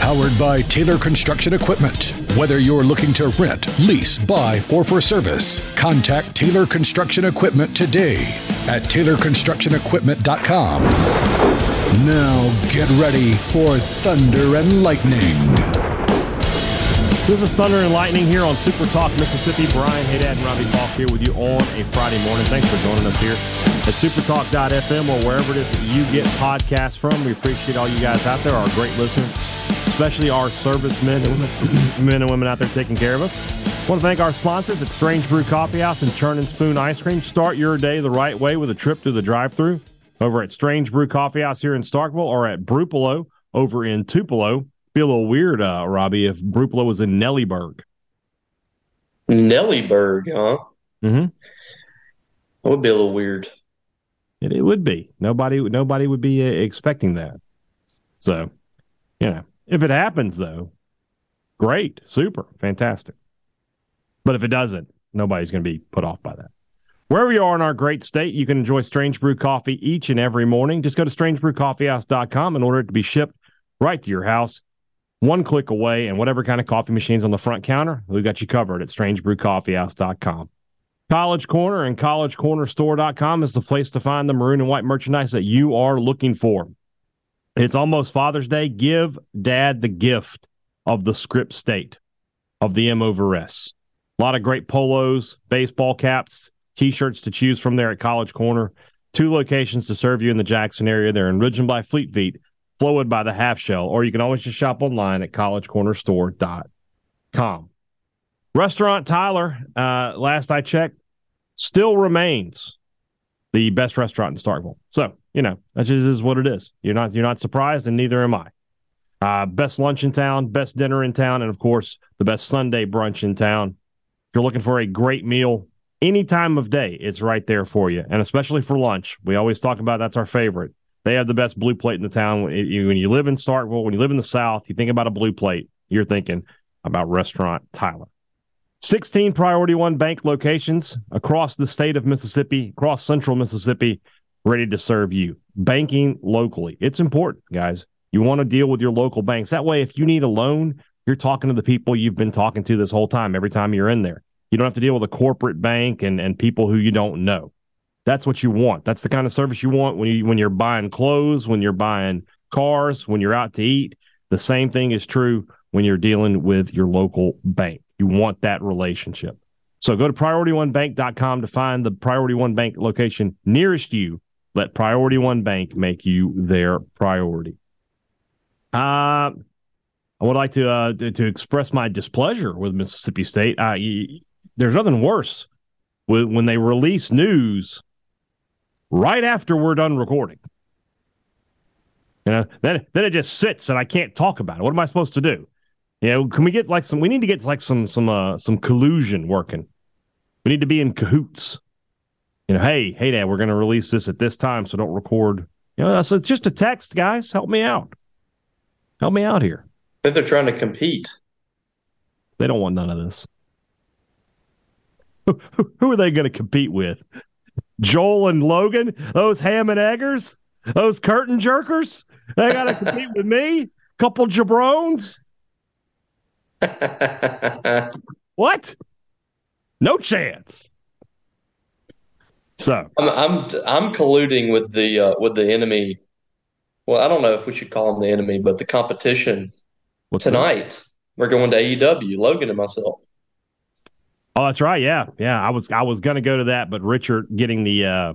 Powered by Taylor Construction Equipment. Whether you're looking to rent, lease, buy, or for service, contact Taylor Construction Equipment today at TaylorConstructionEquipment.com. Now get ready for Thunder and Lightning. This is Thunder and Lightning here on Super Talk Mississippi. Brian Hadad and Robbie Faulk here with you on a Friday morning. Thanks for joining us here at supertalk.fm or wherever it is that you get podcasts from. We appreciate all you guys out there, our great listeners, especially our servicemen and women, men and women out there taking care of us. I want to thank our sponsors at Strange Brew Coffee House and Churn and Spoon Ice Cream. Start your day the right way with a trip to the drive-through over at Strange Brew Coffee House here in Starkville or at Brupolo over in Tupelo. Be a little weird, uh, Robbie, if Brupolo was in Nellyburg. Nellyburg, huh? Mm-hmm. That would be a little weird. It, it would be. Nobody nobody would be uh, expecting that. So, you know, if it happens though, great, super, fantastic. But if it doesn't, nobody's going to be put off by that. Wherever you are in our great state, you can enjoy Strange Brew coffee each and every morning. Just go to strangebrewcoffeehouse.com in order to be shipped right to your house. One click away, and whatever kind of coffee machines on the front counter, we've got you covered at strangebrewcoffeehouse.com. College Corner and collegecornerstore.com is the place to find the maroon and white merchandise that you are looking for. It's almost Father's Day. Give dad the gift of the script state of the M over S. A lot of great polos, baseball caps, t shirts to choose from there at College Corner. Two locations to serve you in the Jackson area. They're in by Fleet Feet, Flowwood by the Half Shell, or you can always just shop online at collegecornerstore.com. Restaurant Tyler, uh, last I checked, still remains the best restaurant in Starkville. So, you know, that just is what it is. You're not you're not surprised, and neither am I. Uh, best lunch in town, best dinner in town, and of course, the best Sunday brunch in town. If you're looking for a great meal any time of day, it's right there for you. And especially for lunch. We always talk about that's our favorite. They have the best blue plate in the town. When you, when you live in Starkville, when you live in the South, you think about a blue plate, you're thinking about Restaurant Tyler. 16 Priority One Bank locations across the state of Mississippi, across central Mississippi, ready to serve you. Banking locally. It's important, guys. You want to deal with your local banks. That way, if you need a loan, you're talking to the people you've been talking to this whole time, every time you're in there. You don't have to deal with a corporate bank and, and people who you don't know. That's what you want. That's the kind of service you want when you when you're buying clothes, when you're buying cars, when you're out to eat. The same thing is true when you're dealing with your local bank. You want that relationship. So go to priorityonebank.com to find the Priority One Bank location nearest you. Let Priority One Bank make you their priority. Uh, I would like to uh, to, to express my displeasure with Mississippi State. Uh, there's nothing worse when they release news right after we're done recording. You know, then then it just sits and I can't talk about it. What am I supposed to do? Know, can we get like some? We need to get like some some uh some collusion working. We need to be in cahoots. You know, hey, hey, Dad, we're going to release this at this time, so don't record. You know, so it's just a text, guys. Help me out. Help me out here. Think they're trying to compete. They don't want none of this. Who, who are they going to compete with? Joel and Logan, those ham and eggers, those curtain jerkers. They got to compete with me. Couple jabrones. what? No chance. So I'm I'm I'm colluding with the uh, with the enemy. Well, I don't know if we should call him the enemy, but the competition tonight. That? We're going to AEW, Logan and myself. Oh, that's right. Yeah, yeah. I was I was gonna go to that, but Richard getting the uh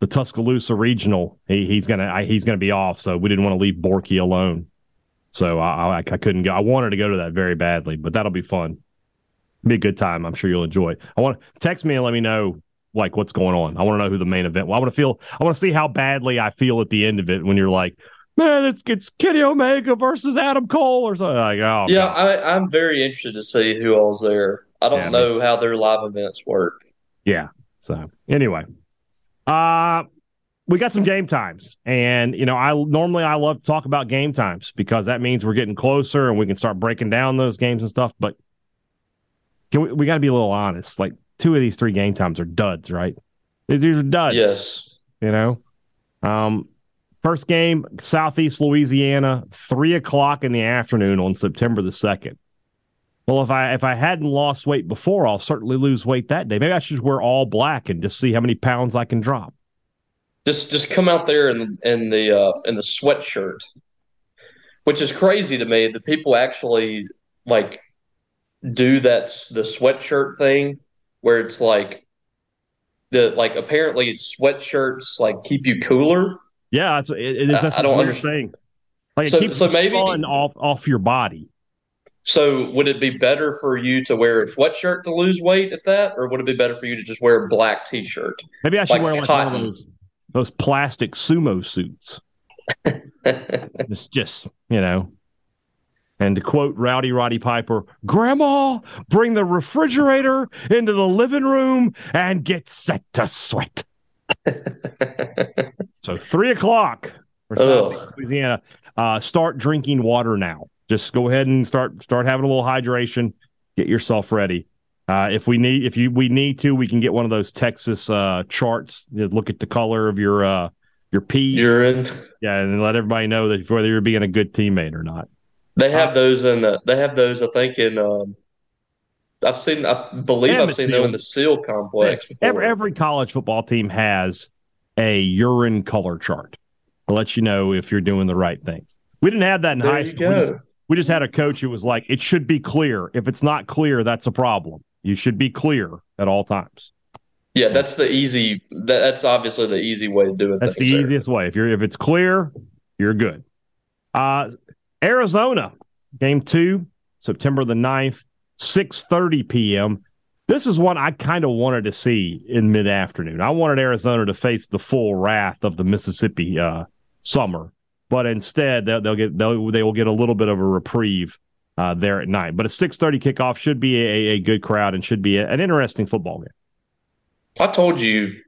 the Tuscaloosa regional, he, he's gonna I, he's gonna be off, so we didn't want to leave Borky alone. So I, I, I couldn't go. I wanted to go to that very badly, but that'll be fun. Be a good time. I'm sure you'll enjoy. I want to text me and let me know like what's going on. I want to know who the main event. Well, I want to feel. I want to see how badly I feel at the end of it when you're like, man, it's it's Kenny Omega versus Adam Cole or something. Like, oh, yeah, I, I'm very interested to see who all's there. I don't yeah, know man. how their live events work. Yeah. So anyway, Uh we got some game times, and you know, I normally I love to talk about game times because that means we're getting closer and we can start breaking down those games and stuff. But can we, we got to be a little honest. Like two of these three game times are duds, right? These, these are duds. Yes. You know, um, first game, Southeast Louisiana, three o'clock in the afternoon on September the second. Well, if I if I hadn't lost weight before, I'll certainly lose weight that day. Maybe I should wear all black and just see how many pounds I can drop. Just just come out there in in the uh, in the sweatshirt, which is crazy to me that people actually like do that the sweatshirt thing where it's like the like apparently sweatshirts like keep you cooler. Yeah, it's it, it is. That's I, I don't understand. Like it so, keeps so maybe off off your body. So would it be better for you to wear a sweatshirt to lose weight at that, or would it be better for you to just wear a black t-shirt? Maybe I should like wear like one of those those plastic sumo suits. it's just, you know. And to quote Rowdy Roddy Piper, Grandma, bring the refrigerator into the living room and get set to sweat. so three o'clock for South Louisiana. Uh, start drinking water now. Just go ahead and start start having a little hydration. Get yourself ready. Uh, if we need, if you we need to, we can get one of those Texas uh, charts. look at the color of your uh, your pee urine. Yeah, and let everybody know that whether you're being a good teammate or not. They have uh, those in the. They have those. I think in. Um, I've seen. I believe I've seen them in the SEAL complex. Every every college football team has a urine color chart to let you know if you're doing the right things. We didn't have that in there high school. We just, we just had a coach who was like, "It should be clear. If it's not clear, that's a problem." You should be clear at all times. Yeah, that's the easy. That's obviously the easy way to do it. That's the easiest way. If you're if it's clear, you're good. Uh, Arizona game two, September the 9th, six thirty p.m. This is one I kind of wanted to see in mid afternoon. I wanted Arizona to face the full wrath of the Mississippi uh, summer, but instead they'll, they'll get they'll, they will get a little bit of a reprieve uh, there at night. But a 6:30 kickoff should be a, a good crowd and should be a, an interesting football game. I told you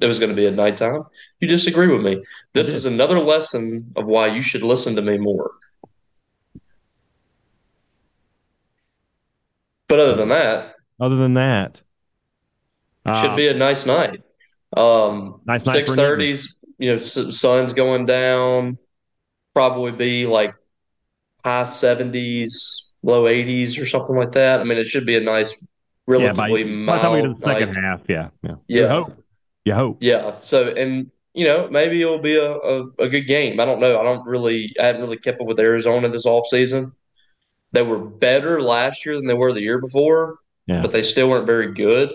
it was going to be at nighttime. You disagree with me. This is another lesson of why you should listen to me more. But other than that, other than that, should uh, be a nice night. Um, nice night. Six thirties. You know, sun's going down. Probably be like high 70s, low 80s, or something like that. I mean, it should be a nice, relatively yeah, by, mild. By the time we get to the second night. half, yeah, yeah, yeah. You hope. You hope. Yeah. So, and you know, maybe it'll be a, a, a, good game. I don't know. I don't really, I haven't really kept up with Arizona this off season. They were better last year than they were the year before, yeah. but they still weren't very good.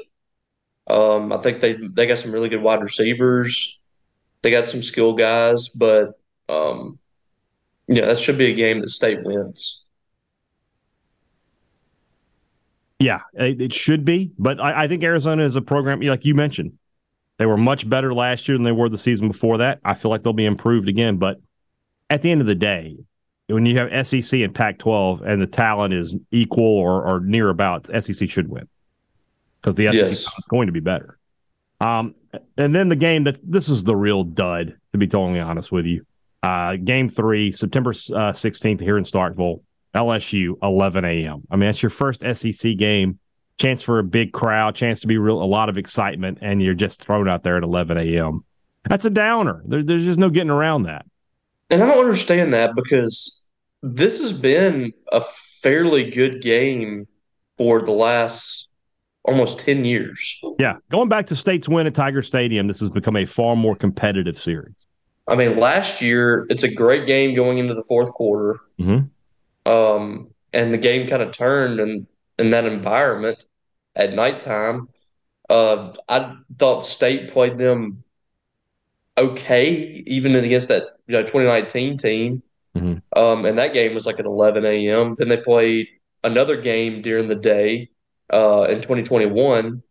Um, I think they they got some really good wide receivers. They got some skill guys, but um, yeah, that should be a game that state wins. Yeah, it should be. But I, I, think Arizona is a program, like you mentioned, they were much better last year than they were the season before that. I feel like they'll be improved again. But at the end of the day, when you have SEC and Pac 12 and the talent is equal or, or near about, SEC should win because the SEC yes. is going to be better. Um, and then the game that this is the real dud, to be totally honest with you. Uh, game three, September uh, 16th here in Starkville, LSU, 11 a.m. I mean, that's your first SEC game. Chance for a big crowd, chance to be real, a lot of excitement, and you're just thrown out there at 11 a.m. That's a downer. There, there's just no getting around that. And I don't understand that because this has been a fairly good game for the last almost 10 years. Yeah. Going back to State's win at Tiger Stadium, this has become a far more competitive series. I mean, last year it's a great game going into the fourth quarter, mm-hmm. um, and the game kind of turned in in that environment at nighttime. Uh, I thought State played them okay, even against that you know 2019 team. Mm-hmm. Um, and that game was like at 11 a.m. Then they played another game during the day uh, in 2021.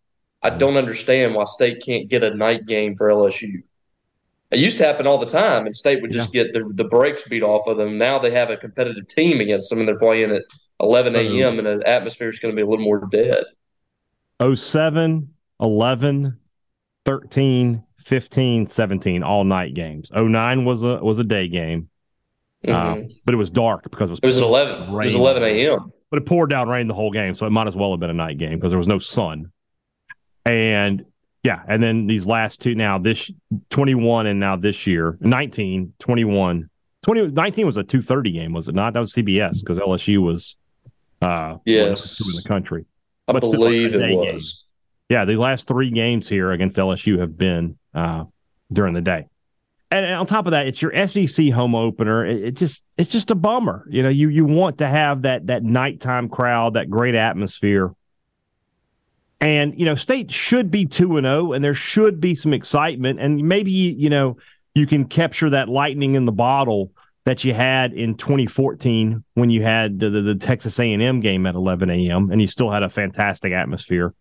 I mm-hmm. don't understand why State can't get a night game for LSU. It used to happen all the time, and State would just yeah. get the, the brakes beat off of them. Now they have a competitive team against them, and they're playing at 11 a.m., and the atmosphere is going to be a little more dead. 07, 11, 13, 15, 17, all night games. 09 was a was a day game. Mm-hmm. Um, but it was dark because it was it was 11 rain. it was 11 a.m. But it poured down rain the whole game, so it might as well have been a night game because there was no sun. And yeah, and then these last two now this 21 and now this year 19, 21. 20, 19 was a 2:30 game, was it not? That was CBS because LSU was uh yes in the country. I but believe it was. Game. Yeah, the last three games here against LSU have been uh, during the day. And, on top of that, it's your SEC home opener. It, it, just it's just a bummer. You know, you you want to have that that nighttime crowd, that great atmosphere. And you know, State should be two and zero, oh, and there should be some excitement, and maybe you know you can capture that lightning in the bottle that you had in 2014 when you had the, the, the Texas A&M game at 11 a.m. and you still had a fantastic atmosphere.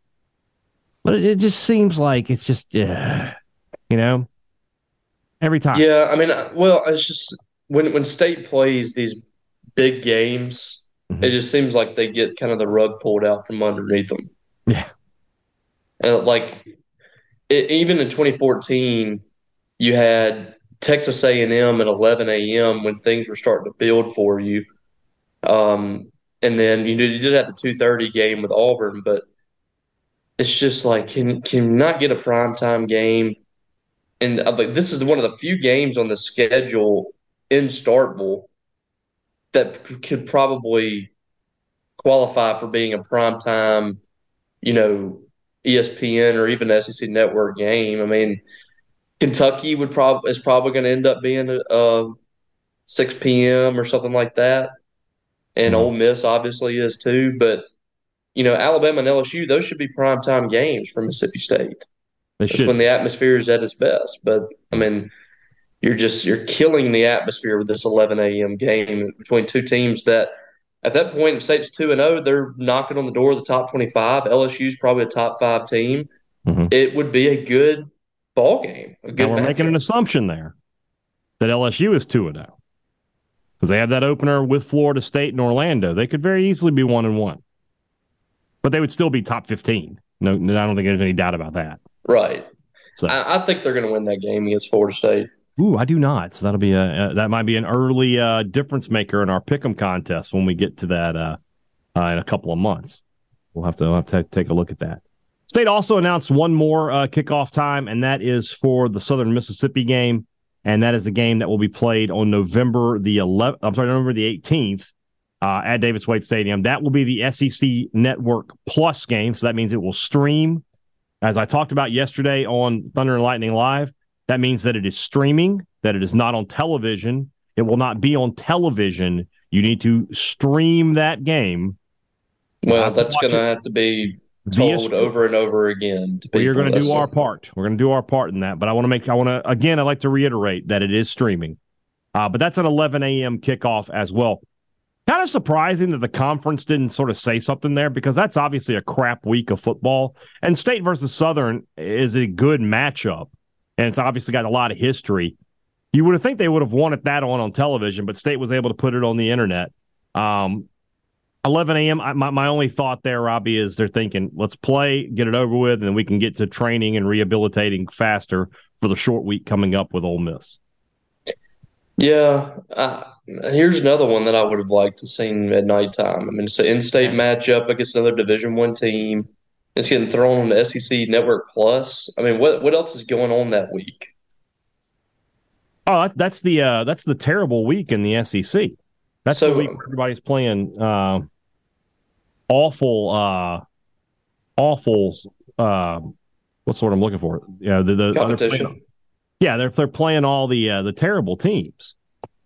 But it, it just seems like it's just, uh, you know, every time. Yeah, I mean, well, it's just when when State plays these big games, mm-hmm. it just seems like they get kind of the rug pulled out from underneath them. Yeah, and like it, even in 2014, you had Texas A&M at 11 a.m. when things were starting to build for you. Um, and then you did, you did have the 2:30 game with Auburn, but it's just like can can not get a primetime game? And I like this is one of the few games on the schedule in Starkville that could probably qualify for being a primetime, you know, ESPN or even SEC network game. I mean, Kentucky would probably is probably going to end up being a, a, 6 p.m. or something like that, and mm-hmm. Ole Miss obviously is too. But you know, Alabama and LSU those should be primetime games for Mississippi State. They should when the atmosphere is at its best. But I mean, you're just you're killing the atmosphere with this 11 a.m. game between two teams that. At that point, the State's two and zero. They're knocking on the door of the top twenty-five. LSU's probably a top five team. Mm-hmm. It would be a good ball game. A good now we're matchup. making an assumption there that LSU is two and zero oh. because they have that opener with Florida State and Orlando. They could very easily be one and one, but they would still be top fifteen. No, I don't think there's any doubt about that. Right. So I, I think they're going to win that game against Florida State. Ooh, I do not. So that'll be a, that might be an early uh, difference maker in our pick'em contest when we get to that uh, uh, in a couple of months. We'll have to, we'll have to take a look at that. State also announced one more uh, kickoff time, and that is for the Southern Mississippi game, and that is a game that will be played on November the 11th. I'm sorry, November the 18th uh, at Davis Wade Stadium. That will be the SEC Network Plus game, so that means it will stream. As I talked about yesterday on Thunder and Lightning Live, that means that it is streaming, that it is not on television. It will not be on television. You need to stream that game. Well, that's going to have to be told over and over again. we are going to do our part. We're going to do our part in that. But I want to make, I want to, again, I'd like to reiterate that it is streaming. Uh, but that's an 11 a.m. kickoff as well. Kind of surprising that the conference didn't sort of say something there because that's obviously a crap week of football. And State versus Southern is a good matchup. And it's obviously got a lot of history. You would have think they would have wanted that on on television, but State was able to put it on the internet. Um, 11 a.m. my, my only thought there, Robbie, is they're thinking, let's play, get it over with, and we can get to training and rehabilitating faster for the short week coming up with Ole Miss. Yeah. Uh, here's another one that I would have liked to seen at nighttime. I mean, it's an in-state matchup against another Division One team. It's getting thrown on the SEC Network Plus. I mean, what what else is going on that week? Oh, that's that's the uh, that's the terrible week in the SEC. That's so, the week everybody's playing uh, awful, uh, awful. Uh, what's the word I'm looking for? Yeah, the, the competition. Yeah, they're they're playing all the uh, the terrible teams.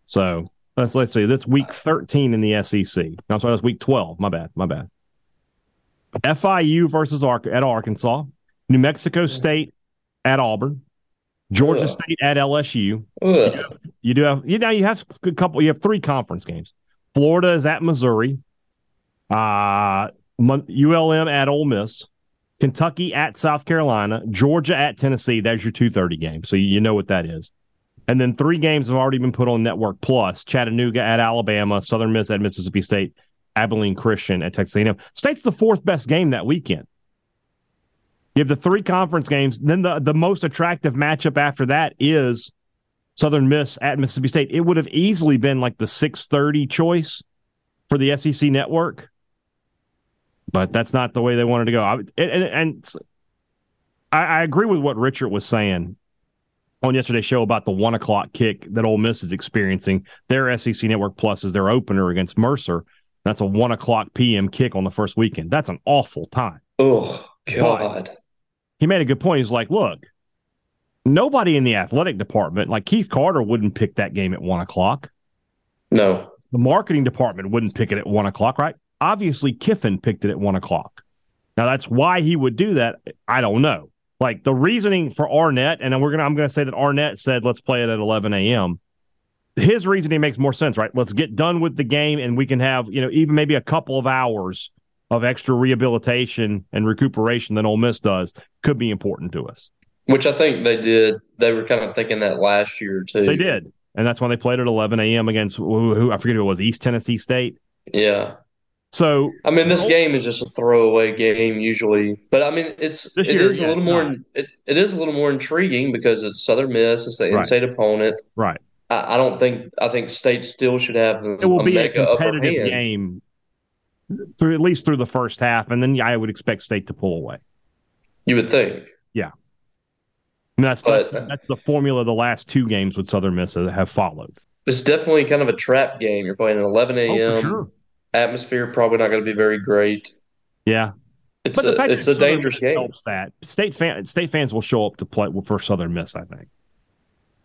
So let's let's see. That's week 13 in the SEC. No, sorry, that's week 12. My bad. My bad. FIU versus Ar- at Arkansas, New Mexico State at Auburn, Georgia Ugh. State at LSU. You, have, you do have you know you have a couple. You have three conference games. Florida is at Missouri. Uh, ULM at Ole Miss, Kentucky at South Carolina, Georgia at Tennessee. That's your 2:30 game, so you know what that is. And then three games have already been put on Network Plus: Chattanooga at Alabama, Southern Miss at Mississippi State, Abilene Christian at Texas A&M. State's the fourth best game that weekend. You have the three conference games. Then the, the most attractive matchup after that is Southern Miss at Mississippi State. It would have easily been like the 630 choice for the SEC network, but that's not the way they wanted to go. I, and, and I, I agree with what Richard was saying on yesterday's show about the one o'clock kick that Ole Miss is experiencing. Their SEC Network Plus is their opener against Mercer. That's a one o'clock p.m. kick on the first weekend. That's an awful time. Oh God! But he made a good point. He's like, look, nobody in the athletic department, like Keith Carter, wouldn't pick that game at one o'clock. No, the marketing department wouldn't pick it at one o'clock, right? Obviously, Kiffin picked it at one o'clock. Now, that's why he would do that. I don't know. Like the reasoning for Arnett, and we're gonna, I'm gonna say that Arnett said, let's play it at 11 a.m his reasoning makes more sense, right? Let's get done with the game and we can have, you know, even maybe a couple of hours of extra rehabilitation and recuperation than Ole Miss does could be important to us. Which I think they did. They were kind of thinking that last year too. They did, and that's why they played at 11 a.m. against who, who I forget who it was, East Tennessee State. Yeah. So I mean, this game is just a throwaway game usually, but I mean, it's it year, is yeah, a little more it, it is a little more intriguing because it's Southern Miss, it's the in-state opponent, right? I, I, don't think I think State still should have it will a be a competitive game through at least through the first half, and then I would expect State to pull away. You would think, yeah. I mean, that's but, that's, that's the formula the last two games with Southern Miss have followed. It's definitely kind of a trap game. You're playing at 11 a.m. Oh, sure. Atmosphere probably not going to be very great. Yeah, it's but a it's a dangerous game. Helps that state fan state fans will show up to play for Southern Miss. I think.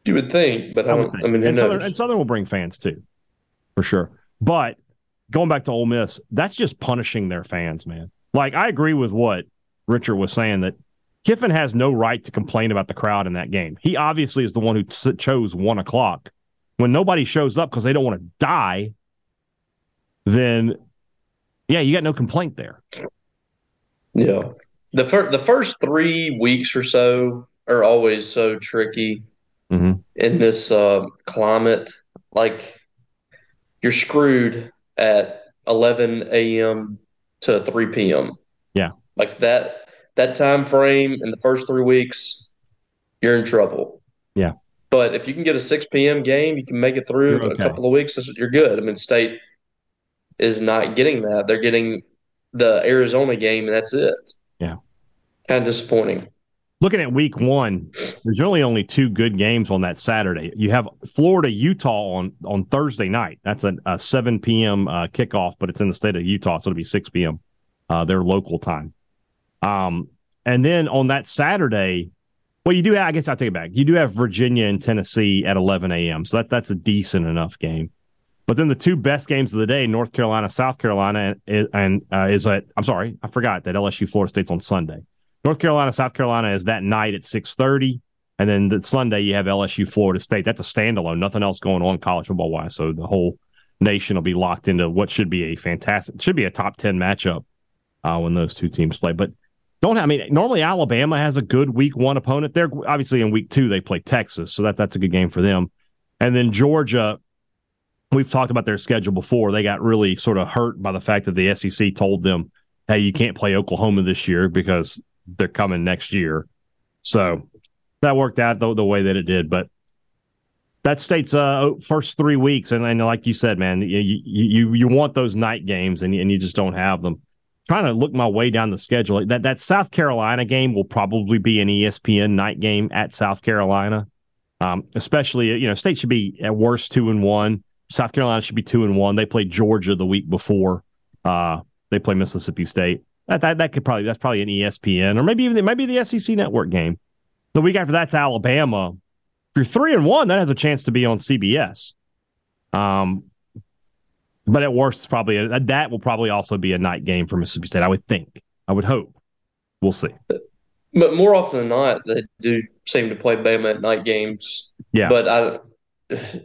You would think, but I. Think. I mean, and Southern, and Southern will bring fans too, for sure. But going back to Ole Miss, that's just punishing their fans, man. Like I agree with what Richard was saying that Kiffin has no right to complain about the crowd in that game. He obviously is the one who t- chose one o'clock. When nobody shows up because they don't want to die, then yeah, you got no complaint there. Yeah, the first the first three weeks or so are always so tricky. In this uh, climate. Like you're screwed at 11 a.m. to 3 p.m. Yeah, like that that time frame in the first three weeks, you're in trouble. Yeah, but if you can get a 6 p.m. game, you can make it through okay. a couple of weeks. You're good. I mean, State is not getting that. They're getting the Arizona game, and that's it. Yeah, kind of disappointing looking at week one, there's really only two good games on that Saturday. You have Florida Utah on on Thursday night. That's a, a 7 p.m. Uh, kickoff, but it's in the state of Utah, so it'll be 6 p.m. Uh, their local time. Um, and then on that Saturday, well, you do. Have, I guess I'll take it back. You do have Virginia and Tennessee at 11 a.m. So that's that's a decent enough game. But then the two best games of the day, North Carolina, South Carolina, and, and uh, is at. I'm sorry, I forgot that LSU Florida State's on Sunday. North Carolina, South Carolina is that night at 6:30. And then the Sunday you have LSU Florida State. That's a standalone. Nothing else going on college football wise. So the whole nation will be locked into what should be a fantastic, should be a top ten matchup uh, when those two teams play. But don't have, I mean normally Alabama has a good week one opponent. They're obviously in week two they play Texas, so that that's a good game for them. And then Georgia, we've talked about their schedule before. They got really sort of hurt by the fact that the SEC told them, "Hey, you can't play Oklahoma this year because they're coming next year. So that worked out the, the way that it did. But that state's uh, first three weeks, and, and like you said, man, you you you want those night games, and and you just don't have them. trying to look my way down the schedule. That that South Carolina game will probably be an ESPN night game at South Carolina. Um, especially, you know, state should be at worst two and one. South Carolina should be two and one. They played Georgia the week before. Uh, they play Mississippi State. That, that that could probably that's probably an ESPN or maybe even maybe the SEC network game. The week after that's Alabama. If you're three and one, that has a chance to be on CBS. Um, but at worst, it's probably a, that will probably also be a night game for Mississippi State. I would think. I would hope. We'll see. But more often than not, they do seem to play Bama at night games. Yeah. But I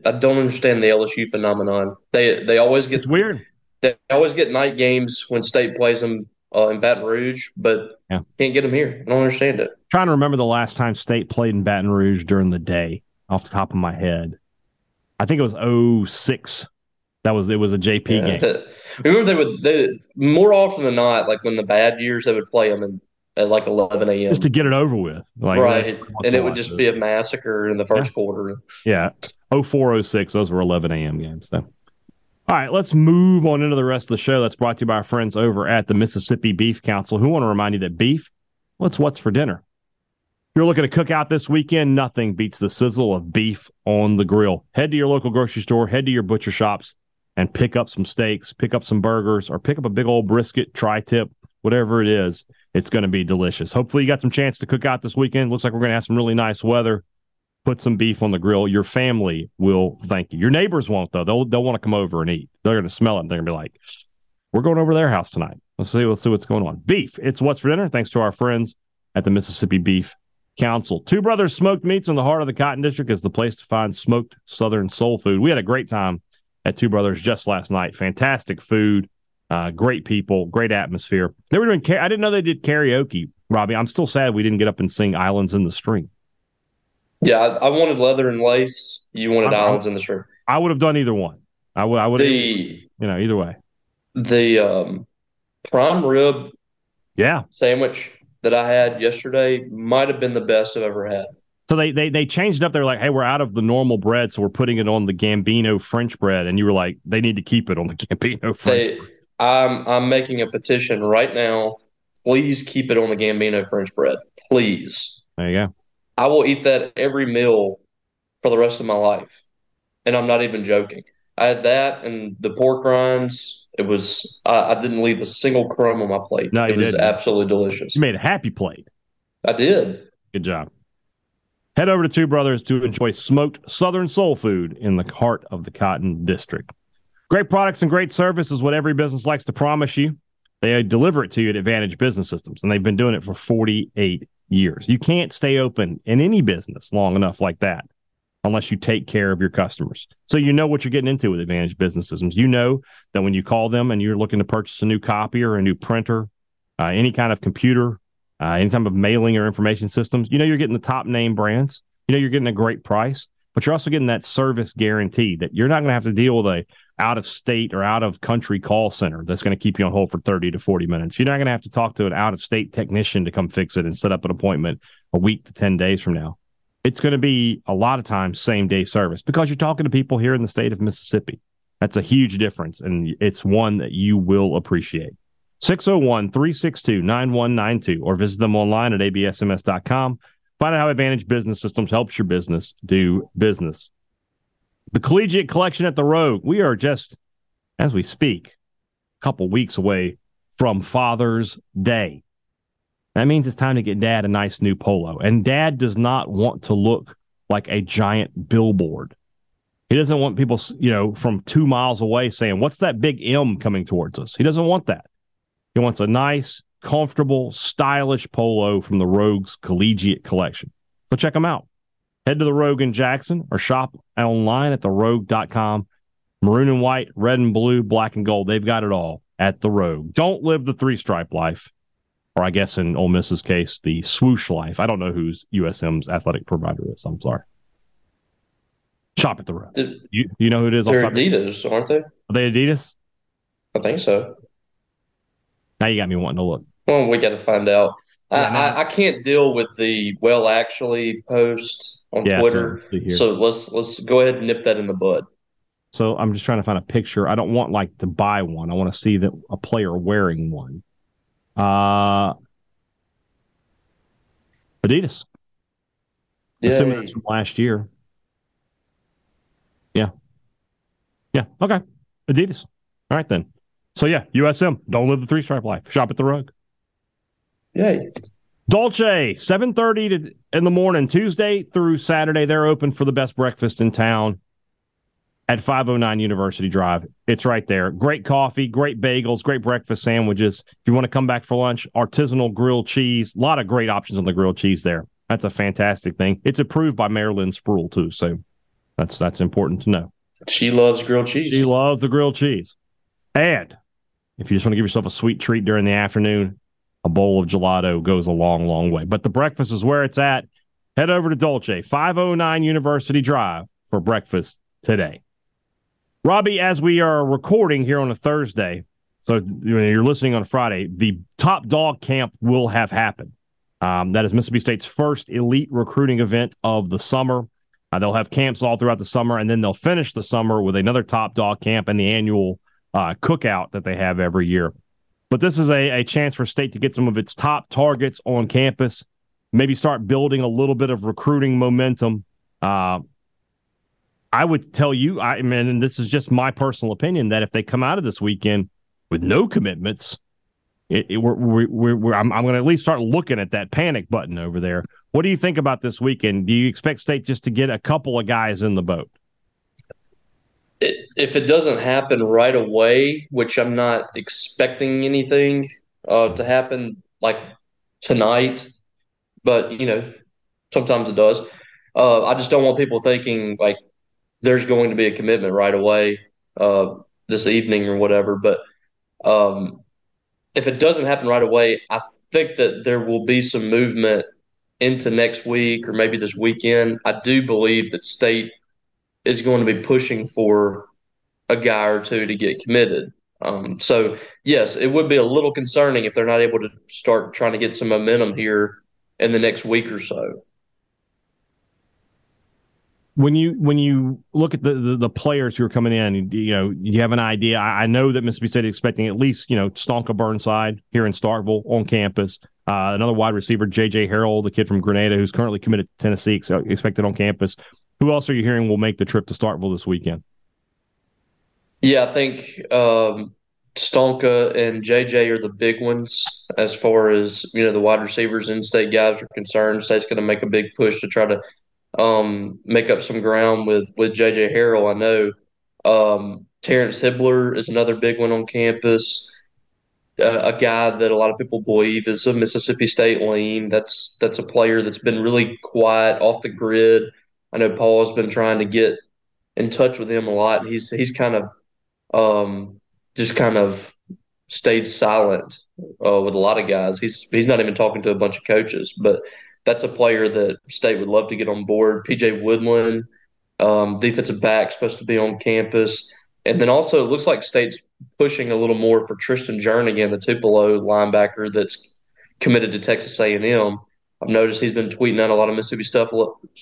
I don't understand the LSU phenomenon. They they always get it's weird. They always get night games when State plays them uh, in Baton Rouge, but yeah. can't get them here. I don't understand it. trying to remember the last time State played in Baton Rouge during the day off the top of my head. I think it was 06. That was it was a JP yeah, game. remember they would they more often than not, like when the bad years they would play them in at like 11 a.m. Just to get it over with. Like, right. And it would just be a massacre in the first yeah. quarter. Yeah. 0406, those were 11 a.m. games. So. All right, let's move on into the rest of the show. That's brought to you by our friends over at the Mississippi Beef Council, who want to remind you that beef, it's what's for dinner. If you're looking to cook out this weekend, nothing beats the sizzle of beef on the grill. Head to your local grocery store, head to your butcher shops, and pick up some steaks, pick up some burgers, or pick up a big old brisket, tri tip, whatever it is. It's going to be delicious. Hopefully, you got some chance to cook out this weekend. Looks like we're going to have some really nice weather put some beef on the grill. Your family will thank you. Your neighbors won't though. They'll they'll want to come over and eat. They're going to smell it. and They're going to be like, "We're going over their house tonight. Let's see. Let's see what's going on." Beef. It's what's for dinner. Thanks to our friends at the Mississippi Beef Council. Two Brothers Smoked Meats in the heart of the Cotton District is the place to find smoked Southern soul food. We had a great time at Two Brothers just last night. Fantastic food, uh, great people, great atmosphere. They were doing. I didn't know they did karaoke, Robbie. I'm still sad we didn't get up and sing "Islands in the Stream." Yeah, I, I wanted leather and lace. You wanted I, islands in the shirt. I would have done either one. I would. I would. The you know either way. The um, prime rib. Yeah. Sandwich that I had yesterday might have been the best I've ever had. So they they they changed up. They're like, hey, we're out of the normal bread, so we're putting it on the Gambino French bread. And you were like, they need to keep it on the Gambino French. They, I'm I'm making a petition right now. Please keep it on the Gambino French bread. Please. There you go. I will eat that every meal for the rest of my life. And I'm not even joking. I had that and the pork rinds. It was I, I didn't leave a single crumb on my plate. No, it was didn't. absolutely delicious. You made a happy plate. I did. Good job. Head over to Two Brothers to enjoy smoked Southern soul food in the heart of the Cotton District. Great products and great service is what every business likes to promise you. They deliver it to you at Advantage Business Systems, and they've been doing it for 48 years. You can't stay open in any business long enough like that unless you take care of your customers. So you know what you're getting into with Advantage Business Systems. You know that when you call them and you're looking to purchase a new copier, or a new printer, uh, any kind of computer, uh, any type of mailing or information systems, you know you're getting the top name brands. You know you're getting a great price, but you're also getting that service guarantee that you're not going to have to deal with a out of state or out of country call center that's going to keep you on hold for 30 to 40 minutes. You're not going to have to talk to an out of state technician to come fix it and set up an appointment a week to 10 days from now. It's going to be a lot of times same day service because you're talking to people here in the state of Mississippi. That's a huge difference, and it's one that you will appreciate. 601 362 9192 or visit them online at absms.com. Find out how Advantage Business Systems helps your business do business the collegiate collection at the Rogue. We are just, as we speak, a couple weeks away from Father's Day. That means it's time to get dad a nice new polo. And dad does not want to look like a giant billboard. He doesn't want people, you know, from two miles away saying, What's that big M coming towards us? He doesn't want that. He wants a nice, comfortable, stylish polo from the Rogue's collegiate collection. So check them out. Head to the Rogue in Jackson or shop online at therogue.com. Maroon and white, red and blue, black and gold. They've got it all at the Rogue. Don't live the three stripe life, or I guess in Ole Miss's case, the swoosh life. I don't know who's USM's athletic provider is. I'm sorry. Shop at the Rogue. Did, you, you know who it is? They're Adidas, aren't they? Are they Adidas? I think so. Now you got me wanting to look. Well, we got to find out. Yeah, I, I, I, can't deal with the well actually post on yeah, Twitter. So let's let's go ahead and nip that in the bud. So I'm just trying to find a picture. I don't want like to buy one. I want to see that a player wearing one. Uh Adidas. Yeah, Assuming it's from last year. Yeah. Yeah. Okay. Adidas. All right then. So yeah, USM. Don't live the three stripe life. Shop at the rug. Yeah. Dolce, 7.30 in the morning, Tuesday through Saturday. They're open for the best breakfast in town at 509 University Drive. It's right there. Great coffee, great bagels, great breakfast sandwiches. If you want to come back for lunch, artisanal grilled cheese. A lot of great options on the grilled cheese there. That's a fantastic thing. It's approved by Marilyn Spruill, too. So that's that's important to know. She loves grilled cheese. She loves the grilled cheese. And if you just want to give yourself a sweet treat during the afternoon, a bowl of gelato goes a long, long way. But the breakfast is where it's at. Head over to Dolce, 509 University Drive for breakfast today. Robbie, as we are recording here on a Thursday, so when you're listening on a Friday, the top dog camp will have happened. Um, that is Mississippi State's first elite recruiting event of the summer. Uh, they'll have camps all throughout the summer, and then they'll finish the summer with another top dog camp and the annual uh, cookout that they have every year. But this is a, a chance for State to get some of its top targets on campus, maybe start building a little bit of recruiting momentum. Uh, I would tell you, I mean, and this is just my personal opinion, that if they come out of this weekend with no commitments, it, it, we're, we're, we're, I'm, I'm going to at least start looking at that panic button over there. What do you think about this weekend? Do you expect State just to get a couple of guys in the boat? If it doesn't happen right away, which I'm not expecting anything uh, to happen like tonight, but you know, sometimes it does. Uh, I just don't want people thinking like there's going to be a commitment right away uh, this evening or whatever. But um, if it doesn't happen right away, I think that there will be some movement into next week or maybe this weekend. I do believe that State is going to be pushing for a guy or two to get committed. Um, so yes, it would be a little concerning if they're not able to start trying to get some momentum here in the next week or so when you when you look at the, the, the players who are coming in, you know, you have an idea. I, I know that Mississippi State is expecting at least you know Stonka Burnside here in Starkville on campus. Uh, another wide receiver, J.J. Harrell, the kid from Grenada, who's currently committed to Tennessee, so expected on campus. Who else are you hearing will make the trip to Starkville this weekend? Yeah, I think um, Stonka and JJ are the big ones as far as you know the wide receivers in state guys are concerned. State's going to make a big push to try to um, make up some ground with with JJ Harrell. I know um, Terrence Hibbler is another big one on campus. A guy that a lot of people believe is a Mississippi State lean. That's that's a player that's been really quiet off the grid. I know Paul has been trying to get in touch with him a lot. He's he's kind of um, just kind of stayed silent uh, with a lot of guys. He's he's not even talking to a bunch of coaches, but that's a player that State would love to get on board. PJ Woodland, um, defensive back, supposed to be on campus. And then also, it looks like State's pushing a little more for Tristan Jernigan, the Tupelo linebacker that's committed to Texas A&M. I've noticed he's been tweeting out a lot of Mississippi stuff,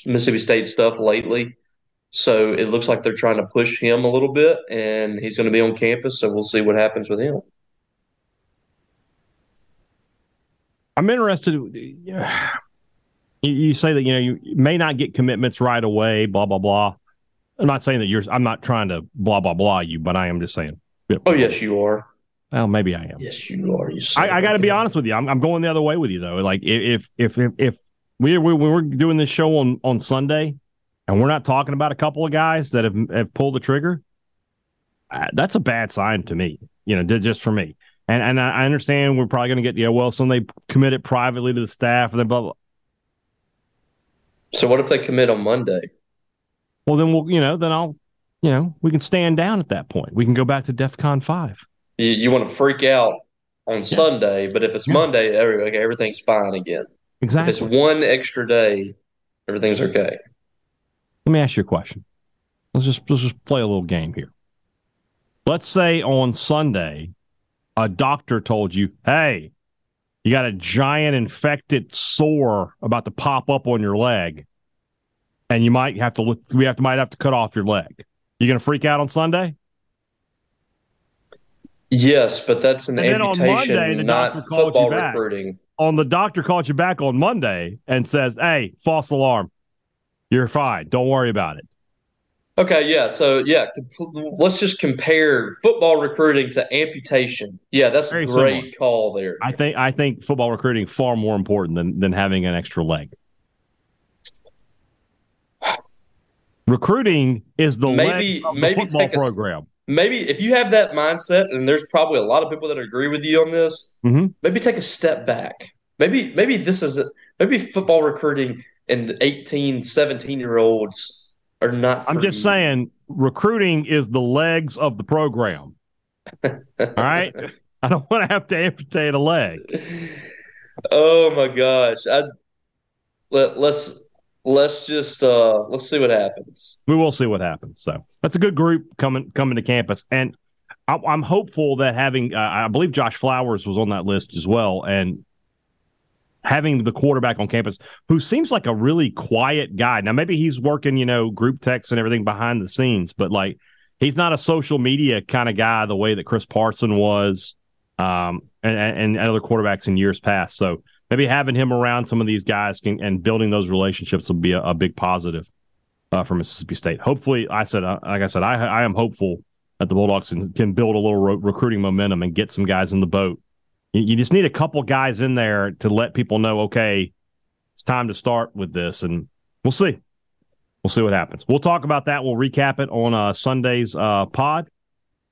Mississippi State stuff lately. So it looks like they're trying to push him a little bit, and he's going to be on campus. So we'll see what happens with him. I'm interested. You, you say that you know you may not get commitments right away. Blah blah blah. I'm not saying that you're. I'm not trying to blah blah blah you, but I am just saying. Oh yes, you are. Well, maybe I am. Yes, you are. You I, I got to be honest with you. I'm, I'm going the other way with you though. Like if if if if we we we're doing this show on on Sunday, and we're not talking about a couple of guys that have have pulled the trigger, uh, that's a bad sign to me. You know, just for me. And and I understand we're probably going to get yeah. Well, some they commit it privately to the staff, and then blah blah. So what if they commit on Monday? Well, then we'll, you know, then I'll, you know, we can stand down at that point. We can go back to DEF CON 5. You, you want to freak out on yeah. Sunday, but if it's yeah. Monday, okay, everything's fine again. Exactly. If it's one extra day, everything's okay. Let me ask you a question. Let's just let's just play a little game here. Let's say on Sunday, a doctor told you, "Hey, you got a giant infected sore about to pop up on your leg, and you might have to look. We have to might have to cut off your leg. You gonna freak out on Sunday? Yes, but that's an and amputation, Monday, not football recruiting. On the doctor called you back on Monday and says, "Hey, false alarm. You're fine. Don't worry about it." Okay, yeah. So yeah, let's just compare football recruiting to amputation. Yeah, that's Very a great similar. call there. I think I think football recruiting far more important than than having an extra leg. Recruiting is the maybe maybe the take a, program. Maybe if you have that mindset, and there's probably a lot of people that agree with you on this. Mm-hmm. Maybe take a step back. Maybe maybe this is a, maybe football recruiting and 18, 17 year olds are not. I'm just you. saying, recruiting is the legs of the program. All right, I don't want to have to amputate a leg. Oh my gosh! I let let's let's just uh let's see what happens. We will see what happens. So that's a good group coming coming to campus, and I, am hopeful that having, uh, I believe Josh Flowers was on that list as well, and having the quarterback on campus who seems like a really quiet guy. Now, maybe he's working, you know, group texts and everything behind the scenes, but like he's not a social media kind of guy the way that Chris Parson was um, and, and other quarterbacks in years past. So maybe having him around some of these guys can, and building those relationships will be a, a big positive uh, for Mississippi State. Hopefully, I said, uh, like I said, I, I am hopeful that the Bulldogs can, can build a little re- recruiting momentum and get some guys in the boat. You, you just need a couple guys in there to let people know, okay, it's time to start with this, and we'll see. We'll see what happens. We'll talk about that. We'll recap it on uh, Sunday's uh, pod.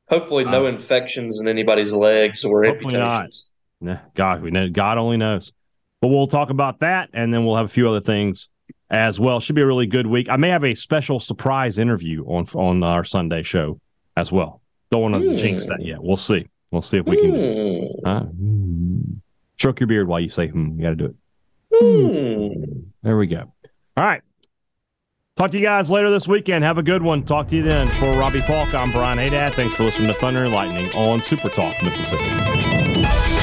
Hopefully, no uh, infections in anybody's legs or amputations. Not. God, we know. God only knows. But we'll talk about that, and then we'll have a few other things as well. Should be a really good week. I may have a special surprise interview on on our Sunday show as well. Don't want to mm. jinx that yet. We'll see. We'll see if we can. Mm. Uh, stroke your beard while you say, hmm, you got to do it. Mm. There we go. All right. Talk to you guys later this weekend. Have a good one. Talk to you then. For Robbie Faulk, I'm Brian Hadad. Thanks for listening to Thunder and Lightning on SuperTalk, Mississippi.